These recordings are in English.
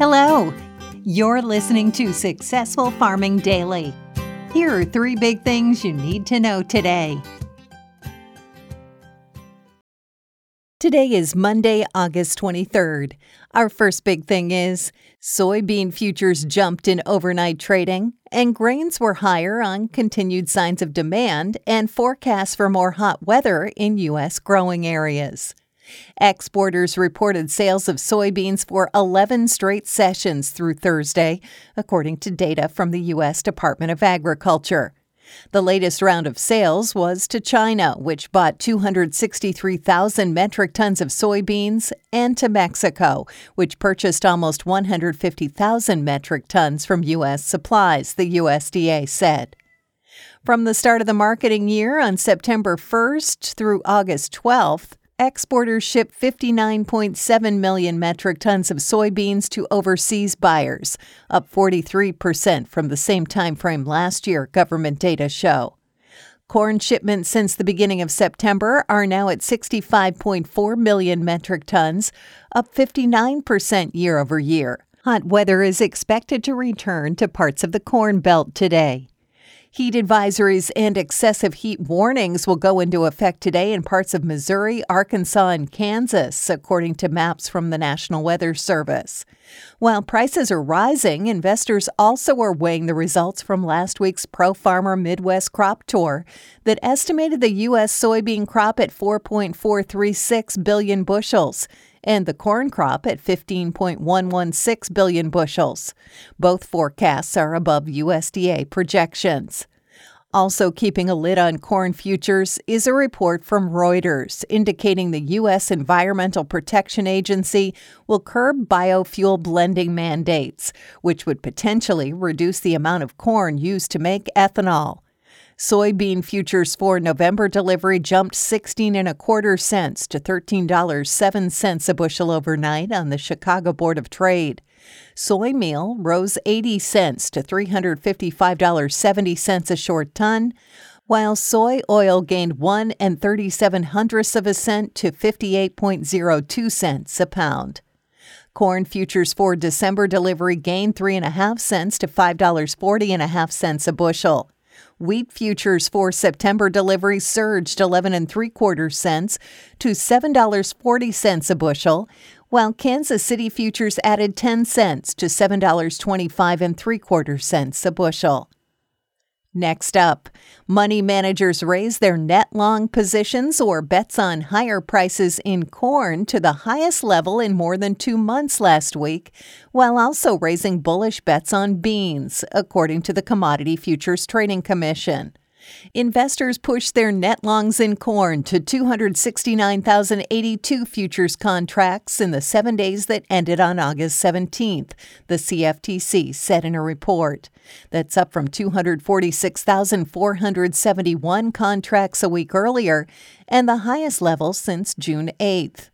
Hello, you're listening to Successful Farming Daily. Here are three big things you need to know today. Today is Monday, August 23rd. Our first big thing is soybean futures jumped in overnight trading, and grains were higher on continued signs of demand and forecasts for more hot weather in U.S. growing areas. Exporters reported sales of soybeans for 11 straight sessions through Thursday, according to data from the U.S. Department of Agriculture. The latest round of sales was to China, which bought 263,000 metric tons of soybeans, and to Mexico, which purchased almost 150,000 metric tons from U.S. supplies, the USDA said. From the start of the marketing year on September 1st through August 12th, exporters shipped 59.7 million metric tons of soybeans to overseas buyers, up 43% from the same time frame last year, government data show. Corn shipments since the beginning of September are now at 65.4 million metric tons, up 59% year over year. Hot weather is expected to return to parts of the Corn Belt today. Heat advisories and excessive heat warnings will go into effect today in parts of Missouri, Arkansas, and Kansas, according to maps from the National Weather Service. While prices are rising, investors also are weighing the results from last week's Pro Farmer Midwest Crop Tour that estimated the U.S. soybean crop at 4.436 billion bushels and the corn crop at 15.116 billion bushels. Both forecasts are above USDA projections. Also, keeping a lid on corn futures is a report from Reuters indicating the U.S. Environmental Protection Agency will curb biofuel blending mandates, which would potentially reduce the amount of corn used to make ethanol. Soybean futures for November delivery jumped 16 and a quarter cents to $13.07 a bushel overnight on the Chicago Board of Trade. Soy meal rose 80 cents to $355.70 a short ton, while soy oil gained 1 and 37 hundredths of a cent to 58.02 cents a pound. Corn futures for December delivery gained 3.5 cents to $5.40 and a half cents a bushel. Wheat futures for September delivery surged 11 and 3 quarter cents to $7.40 a bushel, while Kansas City futures added 10 cents to $7.25 and 3 quarter cents a bushel. Next up, money managers raise their net long positions or bets on higher prices in corn to the highest level in more than two months last week, while also raising bullish bets on beans, according to the Commodity Futures Trading Commission. Investors pushed their net longs in corn to 269,082 futures contracts in the seven days that ended on August 17th, the CFTC said in a report. That's up from 246,471 contracts a week earlier and the highest level since June 8th.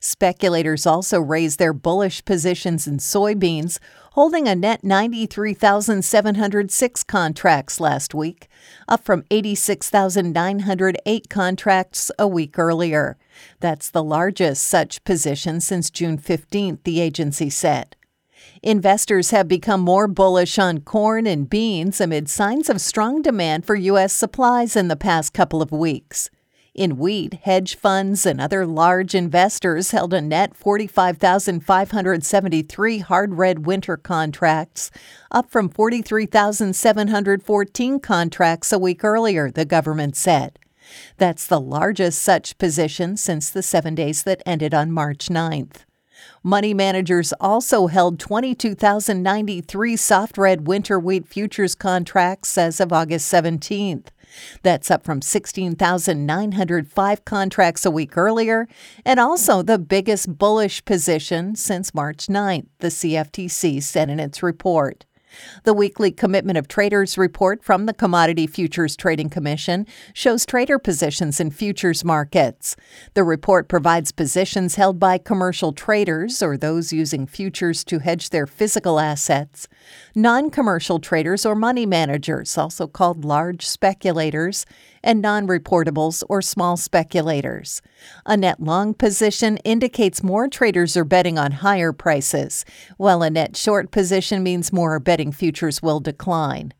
Speculators also raised their bullish positions in soybeans, holding a net 93,706 contracts last week, up from 86,908 contracts a week earlier. That's the largest such position since June 15th, the agency said. Investors have become more bullish on corn and beans amid signs of strong demand for U.S. supplies in the past couple of weeks. In wheat, hedge funds and other large investors held a net 45,573 hard red winter contracts, up from 43,714 contracts a week earlier, the government said. That's the largest such position since the seven days that ended on March 9th. Money managers also held 22,093 soft red winter wheat futures contracts as of August 17th. That's up from 16,905 contracts a week earlier, and also the biggest bullish position since March 9th, the CFTC said in its report. The weekly Commitment of Traders report from the Commodity Futures Trading Commission shows trader positions in futures markets. The report provides positions held by commercial traders or those using futures to hedge their physical assets, non commercial traders or money managers, also called large speculators, and non reportables or small speculators. A net long position indicates more traders are betting on higher prices, while a net short position means more are betting futures will decline.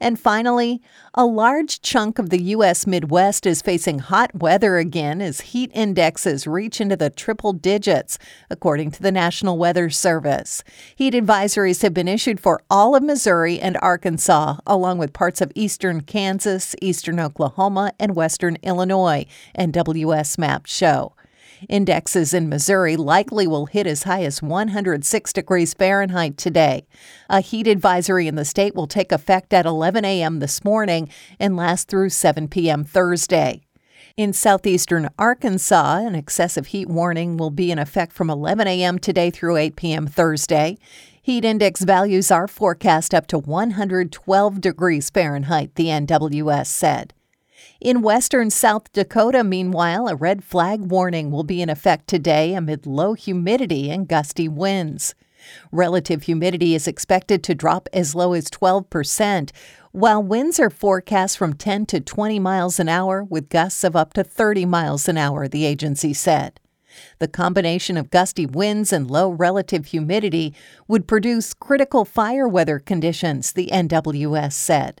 And finally, a large chunk of the U.S. Midwest is facing hot weather again as heat indexes reach into the triple digits, according to the National Weather Service. Heat advisories have been issued for all of Missouri and Arkansas, along with parts of eastern Kansas, eastern Oklahoma, and western Illinois, NWS maps show. Indexes in Missouri likely will hit as high as 106 degrees Fahrenheit today. A heat advisory in the state will take effect at 11 a.m. this morning and last through 7 p.m. Thursday. In southeastern Arkansas, an excessive heat warning will be in effect from 11 a.m. today through 8 p.m. Thursday. Heat index values are forecast up to 112 degrees Fahrenheit, the NWS said. In western South Dakota, meanwhile, a red flag warning will be in effect today amid low humidity and gusty winds. Relative humidity is expected to drop as low as 12%, while winds are forecast from 10 to 20 miles an hour with gusts of up to 30 miles an hour, the agency said. The combination of gusty winds and low relative humidity would produce critical fire weather conditions, the NWS said.